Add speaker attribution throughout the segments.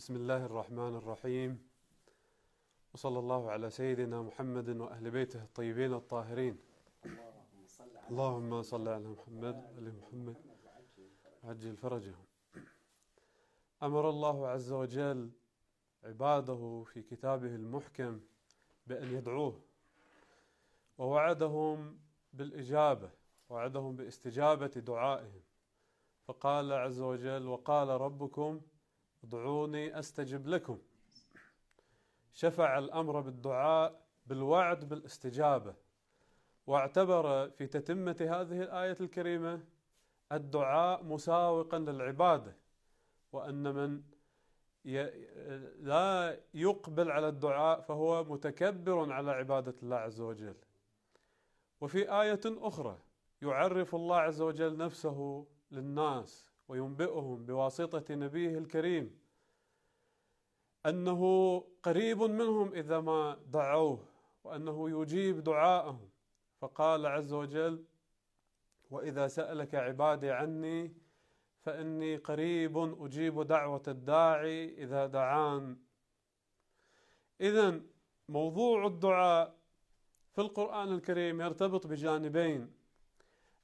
Speaker 1: بسم الله الرحمن الرحيم. وصلى الله على سيدنا محمد وأهل بيته الطيبين الطاهرين. اللهم صل على محمد وآل محمد. عجل فرجهم. أمر الله عز وجل عباده في كتابه المحكم بأن يدعوه ووعدهم بالإجابة وعدهم باستجابة دعائهم. فقال عز وجل وقال ربكم ادعوني أستجب لكم. شفع الأمر بالدعاء بالوعد بالاستجابة واعتبر في تتمة هذه الآية الكريمة الدعاء مساوقا للعبادة وأن من لا يقبل على الدعاء فهو متكبر على عبادة الله عز وجل. وفي آية أخرى يعرف الله عز وجل نفسه للناس. وينبئهم بواسطة نبيه الكريم أنه قريب منهم إذا ما دعوه وأنه يجيب دعاءهم. فقال عز وجل وإذا سألك عبادي عني فإني قريب أجيب دعوة الداعي إذا دعان. إذا موضوع الدعاء في القرآن الكريم يرتبط بجانبين.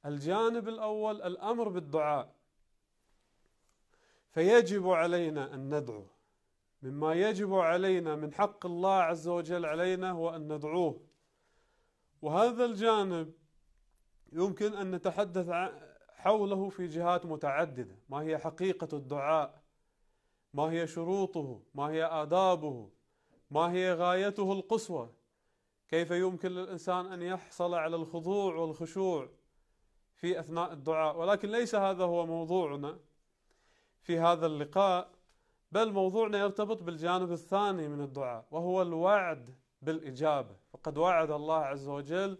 Speaker 1: الجانب الأول الأمر بالدعاء. فيجب علينا أن ندعو. مما يجب علينا من حق الله عز وجل علينا هو أن ندعوه. وهذا الجانب يمكن أن نتحدث حوله في جهات متعددة. ما هي حقيقة الدعاء؟ ما هي شروطه؟ ما هي آدابه؟ ما هي غايته القصوى؟ كيف يمكن للإنسان أن يحصل على الخضوع والخشوع في أثناء الدعاء؟ ولكن ليس هذا هو موضوعنا. في هذا اللقاء بل موضوعنا يرتبط بالجانب الثاني من الدعاء وهو الوعد بالإجابة. فقد وعد الله عز وجل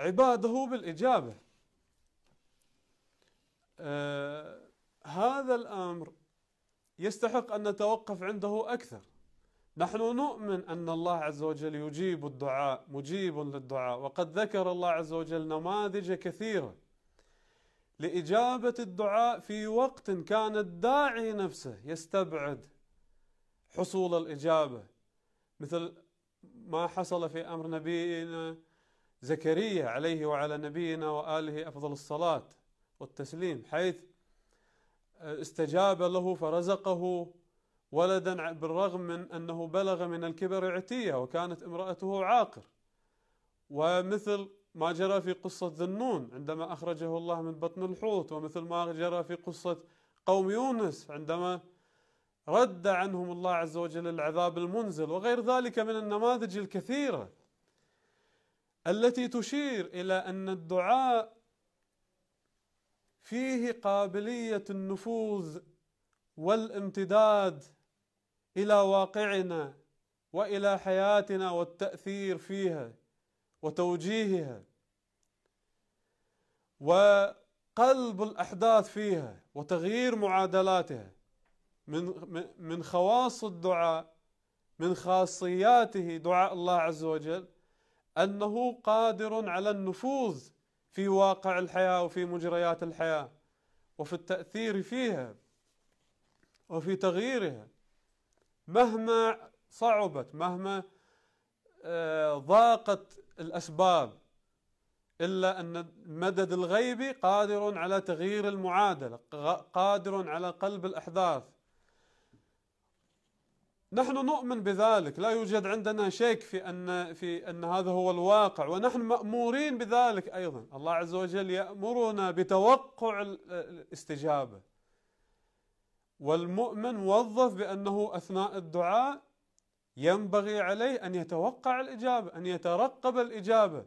Speaker 1: عباده بالإجابة. آه هذا الأمر يستحق أن نتوقف عنده أكثر. نحن نؤمن أن الله عز وجل يجيب الدعاء مجيب للدعاء. وقد ذكر الله عز وجل نماذج كثيرة. لإجابة الدعاء في وقت كان الداعي نفسه يستبعد حصول الإجابة مثل ما حصل في أمر نبينا زكريا عليه وعلى نبينا وآله أفضل الصلاة والتسليم حيث استجاب له فرزقه ولدا بالرغم من أنه بلغ من الكبر عتية وكانت امرأته عاقر. ومثل ما جرى في قصة ذنون عندما أخرجه الله من بطن الحوت ومثل ما جرى في قصة قوم يونس عندما رد عنهم الله عز وجل العذاب المنزل وغير ذلك من النماذج الكثيرة التي تشير إلى أن الدعاء فيه قابلية النفوذ والامتداد إلى واقعنا وإلى حياتنا والتأثير فيها. وتوجيهها وقلب الأحداث فيها وتغيير معادلاتها من من خواص الدعاء من خاصياته دعاء الله عز وجل أنه قادر على النفوذ في واقع الحياة وفي مجريات الحياة وفي التأثير فيها وفي تغييرها. مهما صعبت مهما ضاقت الأسباب إلا أن المدد الغيبي قادر على تغيير المعادلة قادر على قلب الأحداث. نحن نؤمن بذلك لا يوجد عندنا شك في أن في أن هذا هو الواقع ونحن مأمورين بذلك أيضا. الله عز وجل يأمرنا بتوقع الاستجابة. والمؤمن موظف بأنه أثناء الدعاء ينبغي عليه أن يتوقع الإجابة أن يترقب الإجابة.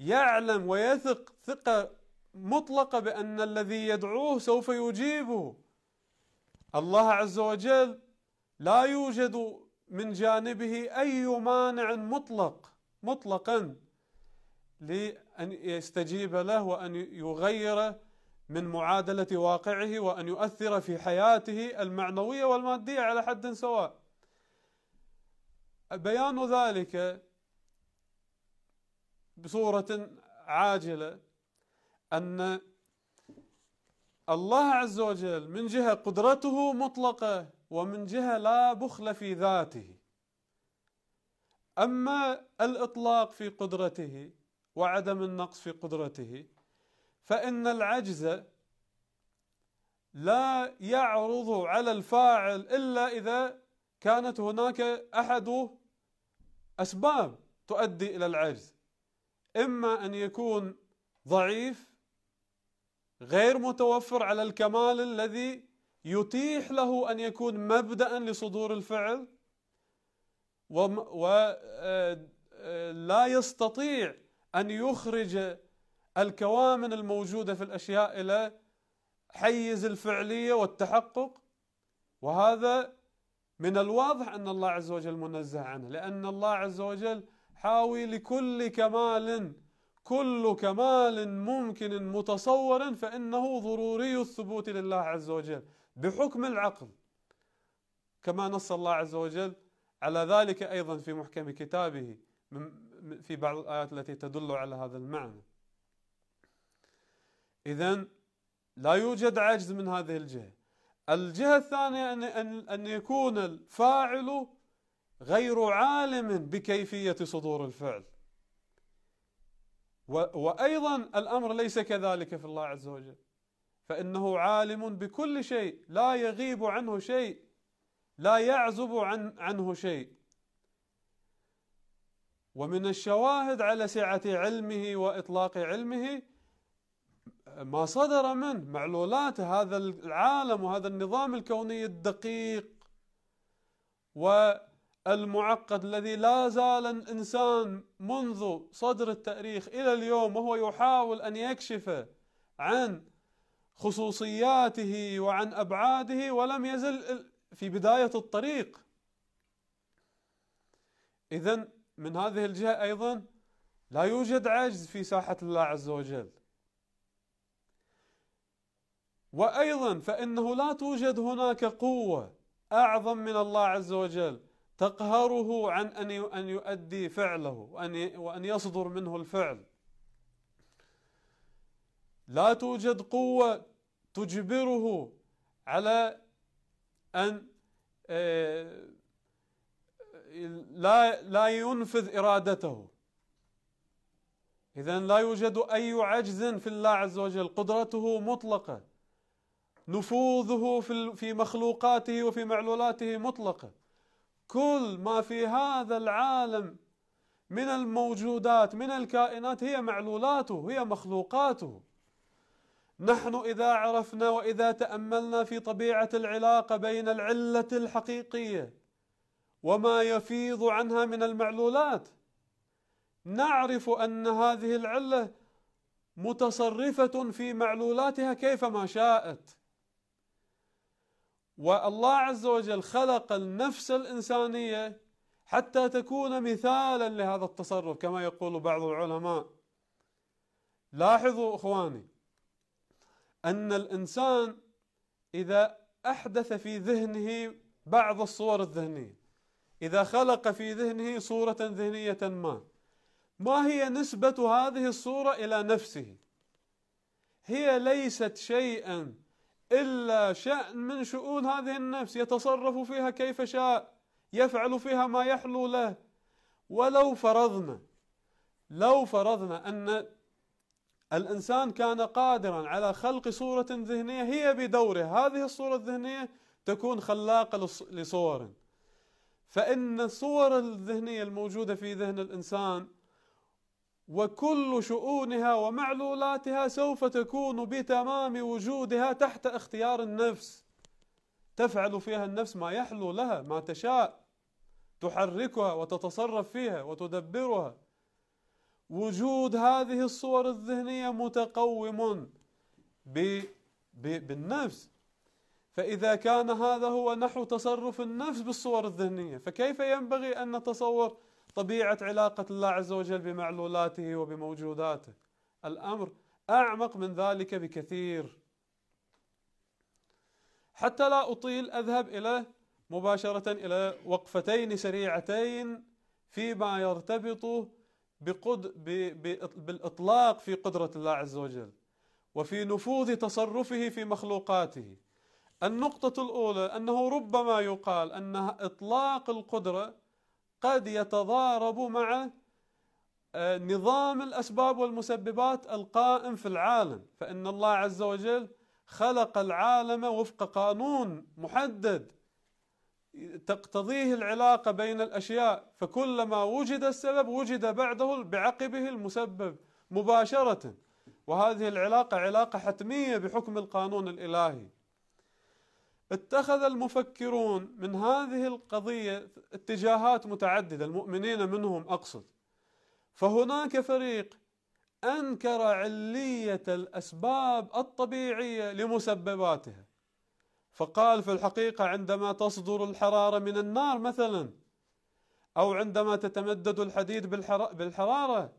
Speaker 1: يعلم ويثق ثقة مطلقة بأن الذي يدعوه سوف يجيبه. الله عز وجل لا يوجد من جانبه أي مانع مطلق مطلقا لأن يستجيب له وأن يغير من معادلة واقعه وأن يؤثر في حياته المعنوية والمادية على حد سواء. بيان ذلك بصورة عاجلة أن الله عز وجل من جهة قدرته مطلقة ومن جهة لا بخل في ذاته. أما الإطلاق في قدرته وعدم النقص في قدرته فإن العجز لا يعرض على الفاعل إلا إذا كانت هناك أحد أسباب تؤدي إلى العجز. إما أن يكون ضعيف غير متوفر على الكمال الذي يتيح له أن يكون مبدا لصدور الفعل ولا آه، يستطيع أن يخرج الكوامن الموجودة في الأشياء إلى حيز الفعلية والتحقق. وهذا من الواضح أن الله عز وجل منزه عنه لأن الله عز وجل حاوي لكل كمال كل كمال ممكن متصور فإنه ضروري الثبوت لله عز وجل بحكم العقل. كما نص الله عز وجل على ذلك أيضا في محكم كتابه في بعض الآيات التي تدل على هذا المعنى. إذا لا يوجد عجز من هذه الجهة. الجهة الثانية أن, أن, يكون الفاعل غير عالم بكيفية صدور الفعل. وأيضا الأمر ليس كذلك في الله عز وجل. فإنه عالم بكل شيء لا يغيب عنه شيء لا يعزب عن عنه شيء. ومن الشواهد على سعة علمه وإطلاق علمه ما صدر منه معلولات هذا العالم وهذا النظام الكوني الدقيق و المعقد الذي لا زال الإنسان منذ صدر التأريخ إلى اليوم وهو يحاول أن يكشف عن خصوصياته وعن أبعاده ولم يزل في بداية الطريق. اذا من هذه الجهة أيضا لا يوجد عجز في ساحة الله عز وجل. وأيضا فإنه لا توجد هناك قوة أعظم من الله عز وجل تقهره عن أن أن يؤدي فعله وأن وأن يصدر منه الفعل. لا توجد قوة تجبره على أن آه، لا لا ينفذ إرادته. اذا لا يوجد أي عجز في الله عز وجل. قدرته مطلقة. نفوذه في في مخلوقاته وفي معلولاته مطلقة. كل ما في هذا العالم من الموجودات من الكائنات هي معلولاته هي مخلوقاته. نحن إذا عرفنا وإذا تأملنا في طبيعة العلاقة بين العلة الحقيقية وما يفيض عنها من المعلولات نعرف أن هذه العلة متصرفة في معلولاتها كيفما شاءت. والله عز وجل خلق النفس الإنسانية حتى تكون مثالا لهذا التصرف كما يقول بعض العلماء. لاحظوا إخواني أن الإنسان إذا أحدث في ذهنه بعض الصور الذهنية إذا خلق في ذهنه صورة ذهنية ما ما هي نسبة هذه الصورة إلى نفسه؟ هي ليست شيئا إلا شأن من شؤون هذه النفس يتصرف فيها كيف شاء يفعل فيها ما يحلو له. ولو فرضنا لو فرضنا أن الإنسان كان قادرا على خلق صورة ذهنية هي بدوره هذه الصورة الذهنية تكون خلاقة لصور. فإن الصور الذهنية الموجودة في ذهن الإنسان وكل شؤونها ومعلولاتها سوف تكون بتمام وجودها تحت اختيار النفس. تفعل فيها النفس ما يحلو لها ما تشاء. تحركها وتتصرف فيها وتدبرها. وجود هذه الصور الذهنية متقوم بالنفس. فإذا كان هذا هو نحو تصرف النفس بالصور الذهنية فكيف ينبغي أن نتصور طبيعة علاقة الله عز وجل بمعلولاته وبموجوداته. الأمر أعمق من ذلك بكثير. حتى لا أطيل أذهب إلى مباشرة إلى وقفتين سريعتين فيما يرتبط بقد ب... ب... بالإطلاق في قدرة الله عز وجل وفي نفوذ تصرفه في مخلوقاته. النقطة الأولى أنه ربما يقال أن إطلاق القدرة قد يتضارب مع آه، نظام الأسباب والمسببات القائم في العالم. فإن الله عز وجل خلق العالم وفق قانون محدد تقتضيه العلاقة بين الأشياء. فكلما وجد السبب وجد بعده بعقبه المسبب مباشرة. وهذه العلاقة علاقة حتمية بحكم القانون الإلهي. اتخذ المفكرون من هذه القضية اتجاهات متعددة المؤمنين منهم أقصد. فهناك فريق أنكر علية الأسباب الطبيعية لمسبباتها. فقال في الحقيقة عندما تصدر الحرارة من النار مثلا أو عندما تتمدد الحديد بالحرارة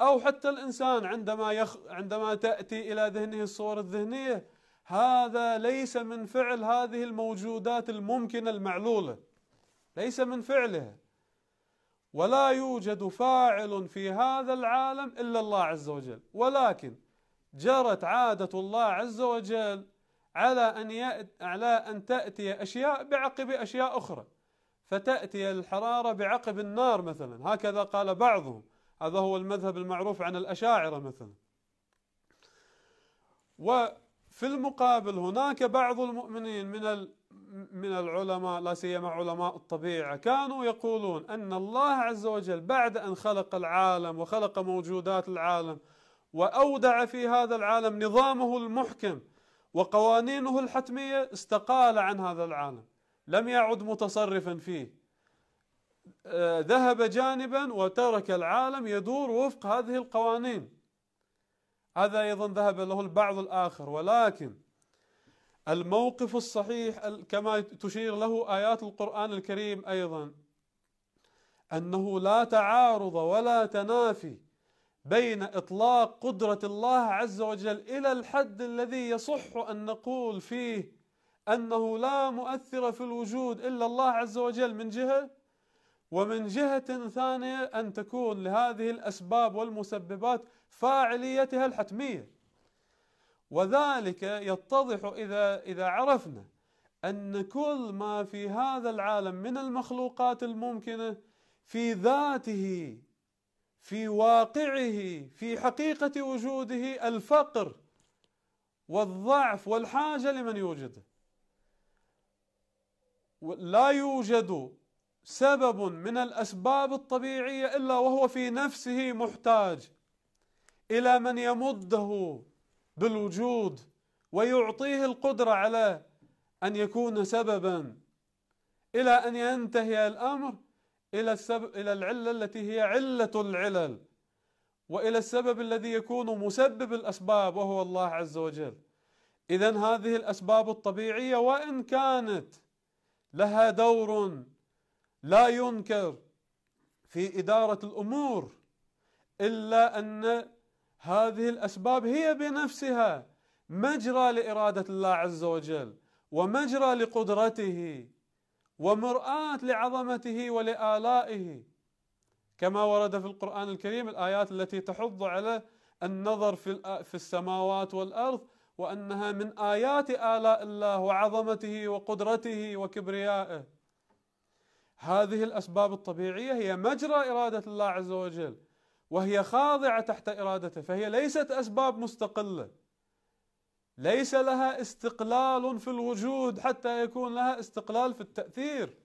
Speaker 1: أو حتى الإنسان عندما يخ عندما تأتي إلى ذهنه الصور الذهنية هذا ليس من فعل هذه الموجودات الممكنة المعلولة. ليس من فعلها ولا يوجد فاعل في هذا العالم إلا الله عز وجل. ولكن جرت عادة الله عز وجل على أن على أن تأتي أشياء بعقب أشياء أخرى. فتأتي الحرارة بعقب النار مثلا. هكذا قال بعضهم. هذا هو المذهب المعروف عن الأشاعرة مثلا. وفي المقابل هناك بعض المؤمنين من من العلماء لا سيما علماء الطبيعة كانوا يقولون أن الله عز وجل بعد أن خلق العالم وخلق موجودات العالم وأودع في هذا العالم نظامه المحكم وقوانينه الحتمية استقال عن هذا العالم. لم يعد متصرفا فيه. آه، ذهب جانبا وترك العالم يدور وفق هذه القوانين. هذا أيضا ذهب له البعض الآخر ولكن الموقف الصحيح كما تشير له آيات القرآن الكريم أيضا أنه لا تعارض ولا تنافي بين إطلاق قدرة الله عز وجل إلى الحد الذي يصح أن نقول فيه أنه لا مؤثر في الوجود إلا الله عز وجل من جهة ومن جهة ثانية أن تكون لهذه الأسباب والمسببات فاعليتها الحتمية. وذلك يتضح إذا إذا عرفنا أن كل ما في هذا العالم من المخلوقات الممكنة في ذاته في واقعه في حقيقة وجوده الفقر والضعف والحاجة لمن يوجده. لا يوجد سبب من الأسباب الطبيعية إلا وهو في نفسه محتاج إلى من يمده بالوجود ويعطيه القدرة على أن يكون سببا إلى أن ينتهي الأمر إلى السبب إلى العلة التي هي علة العلل وإلى السبب الذي يكون مسبب الأسباب وهو الله عز وجل. اذا هذه الأسباب الطبيعية وإن كانت لها دور لا ينكر في إدارة الأمور إلا أن هذه الأسباب هي بنفسها. مجرى لإرادة الله عز وجل ومجرى لقدرته ومرآة لعظمته ولآلائه. كما ورد في القرآن الكريم الآيات التي تحض على النظر في في السماوات والأرض وأنها من آيات آلاء الله وعظمته وقدرته وكبريائه. هذه الأسباب الطبيعية هي مجرى إرادة الله عز وجل. وهي خاضعة تحت إرادته فهي ليست أسباب مستقلة. ليس لها استقلال في الوجود حتى يكون لها استقلال في التأثير.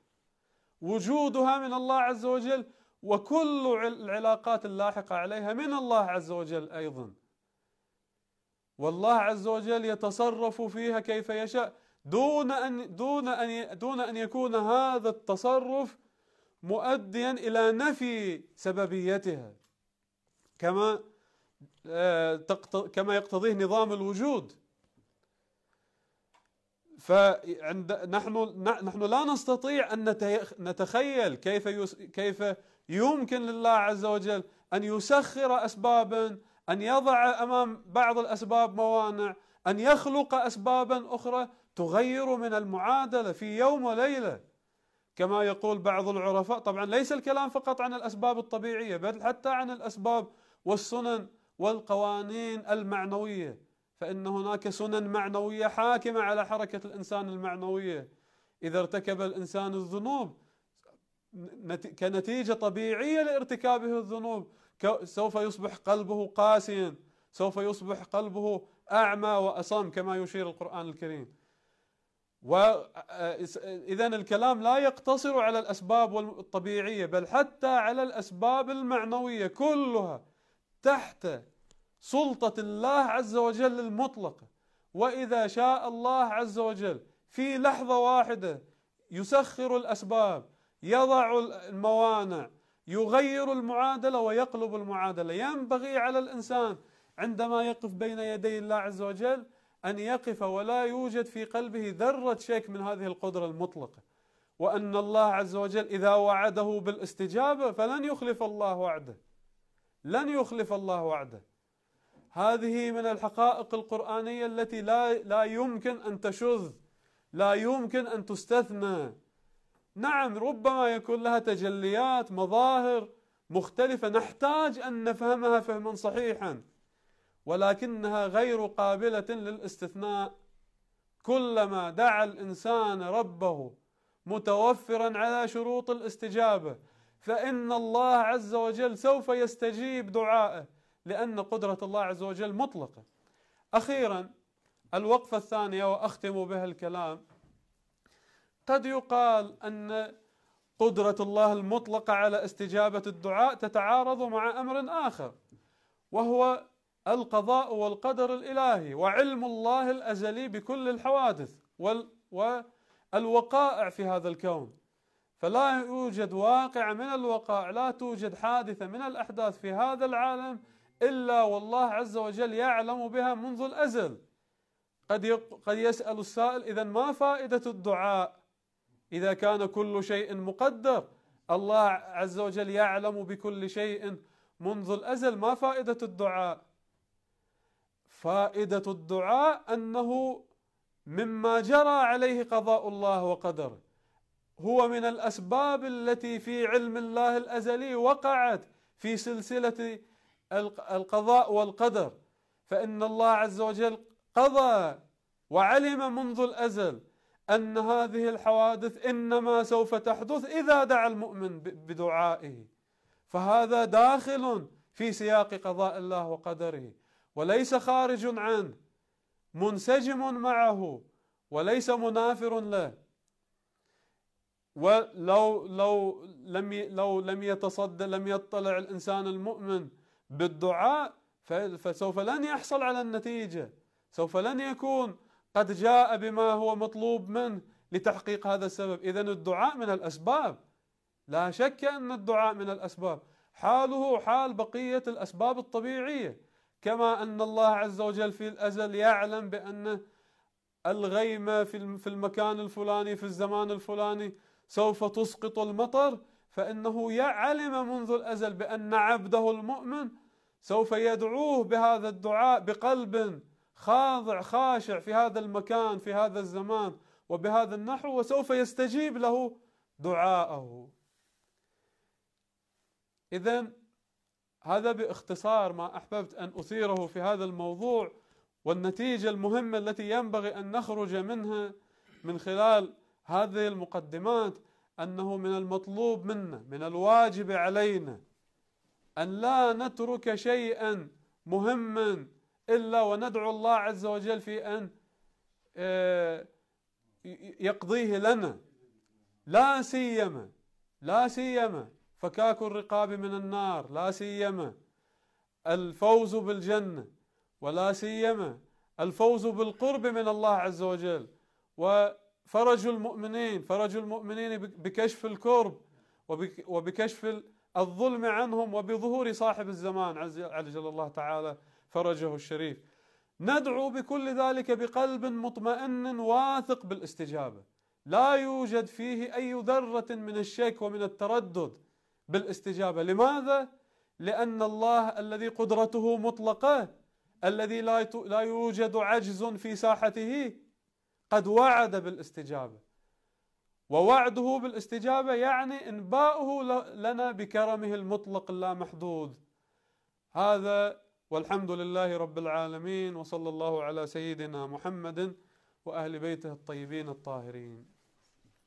Speaker 1: وجودها من الله عز وجل وكل العلاقات اللاحقة عليها من الله عز وجل أيضا. والله عز وجل يتصرف فيها كيف يشاء. دون أن دون أن دون أن يكون هذا التصرف مؤديا إلى نفي سببيتها. كما آه، كما يقتضيه نظام الوجود. فعند نحن نحن لا نستطيع أن نتخيل كيف كيف يمكن لله عز وجل أن يسخر اسبابا أن يضع أمام بعض الأسباب موانع أن يخلق اسبابا أخرى تغير من المعادلة في يوم وليلة. كما يقول بعض العرفاء طبعا ليس الكلام فقط عن الأسباب الطبيعية بل حتى عن الأسباب والسنن والقوانين المعنوية فإن هناك سنن معنوية حاكمة على حركة الإنسان المعنوية. إذا ارتكب الإنسان الذنوب كنتيجة طبيعية لارتكابه الذنوب. سوف يصبح قلبه قاسيا سوف يصبح قلبه أعمى وأصم كما يشير القرآن الكريم. وإذا الكلام لا يقتصر على الأسباب الطبيعية بل حتى على الأسباب المعنوية كلها. تحت سلطة الله عز وجل المطلقة. وإذا شاء الله عز وجل في لحظة واحدة يسخر الأسباب يضع الموانع يغير المعادلة ويقلب المعادلة. ينبغي على الإنسان عندما يقف بين يدي الله عز وجل أن يقف ولا يوجد في قلبه ذرة شك من هذه القدرة المطلقة. وأن الله عز وجل إذا وعده بالاستجابة فلن يخلف الله وعده. لن يخلف الله وعده. هذه من الحقائق القرآنية التي لا لا يمكن أن تشذ لا يمكن أن تستثنى. نعم ربما يكون لها تجليات مظاهر مختلفة نحتاج أن نفهمها فهما صحيحا ولكنها غير قابلة للاستثناء. كلما دعا الإنسان ربه متوفرا على شروط الاستجابة فإن الله عز وجل سوف يستجيب دعائه لأن قدرة الله عز وجل مطلقة. أخيرا الوقفة الثانية وأختم بها الكلام. قد يقال أن قدرة الله المطلقة على استجابة الدعاء تتعارض مع أمر آخر وهو القضاء والقدر الإلهي وعلم الله الأزلي بكل الحوادث والوقائع في هذا الكون. فلا يوجد واقع من الوقائع لا توجد حادثة من الأحداث في هذا العالم إلا والله عز وجل يعلم بها منذ الأزل. قد قد يسأل السائل إذا ما فائدة الدعاء؟ إذا كان كل شيء مقدر الله عز وجل يعلم بكل شيء منذ الأزل ما فائدة الدعاء؟ فائدة الدعاء أنه مما جرى عليه قضاء الله وقدره. هو من الأسباب التي في علم الله الأزلي وقعت في سلسلة القضاء والقدر. فإن الله عز وجل قضى وعلم منذ الأزل أن هذه الحوادث إنما سوف تحدث إذا دعا المؤمن بدعائه. فهذا داخل في سياق قضاء الله وقدره وليس خارج عنه منسجم معه وليس منافر له. ولو لو لم لو لم يتصدى لم يطلع الإنسان المؤمن بالدعاء فسوف لن يحصل على النتيجة. سوف لن يكون. قد جاء بما هو مطلوب منه لتحقيق هذا السبب. اذا الدعاء من الأسباب. لا شك أن الدعاء من الأسباب. حاله حال بقية الأسباب الطبيعية. كما أن الله عز وجل في الأزل يعلم بأن الغيمة في المكان الفلاني في الزمان الفلاني سوف تسقط المطر فإنه يعلم منذ الأزل بأن عبده المؤمن سوف يدعوه بهذا الدعاء بقلب خاضع خاشع في هذا المكان في هذا الزمان وبهذا النحو وسوف يستجيب له دعاءه. اذا هذا باختصار ما أحببت أن أثيره في هذا الموضوع والنتيجة المهمة التي ينبغي أن نخرج منها من خلال هذه المقدمات أنه من المطلوب منا من الواجب علينا أن لا نترك شيئا مهما إلا وندعو الله عز وجل في أن آه، يقضيه لنا. لا سيما لا سيما فكاك الرقاب من النار لا سيما الفوز بالجنة ولا سيما الفوز بالقرب من الله عز وجل وفرج المؤمنين فرج المؤمنين بكشف الكرب وبكشف الظلم عنهم وبظهور صاحب الزمان عجل الله تعالى فرجه الشريف. ندعو بكل ذلك بقلب مطمئن واثق بالاستجابة. لا يوجد فيه أي ذرة من الشك ومن التردد بالاستجابة. لماذا؟ لأن الله الذي قدرته مطلقة الذي لا يوجد عجز في ساحته. قد وعد بالاستجابة. ووعده بالاستجابة يعني انباؤه لنا بكرمه المطلق اللامحدود. هذا والحمد لله رب العالمين وصلى الله على سيدنا محمد وأهل بيته الطيبين الطاهرين.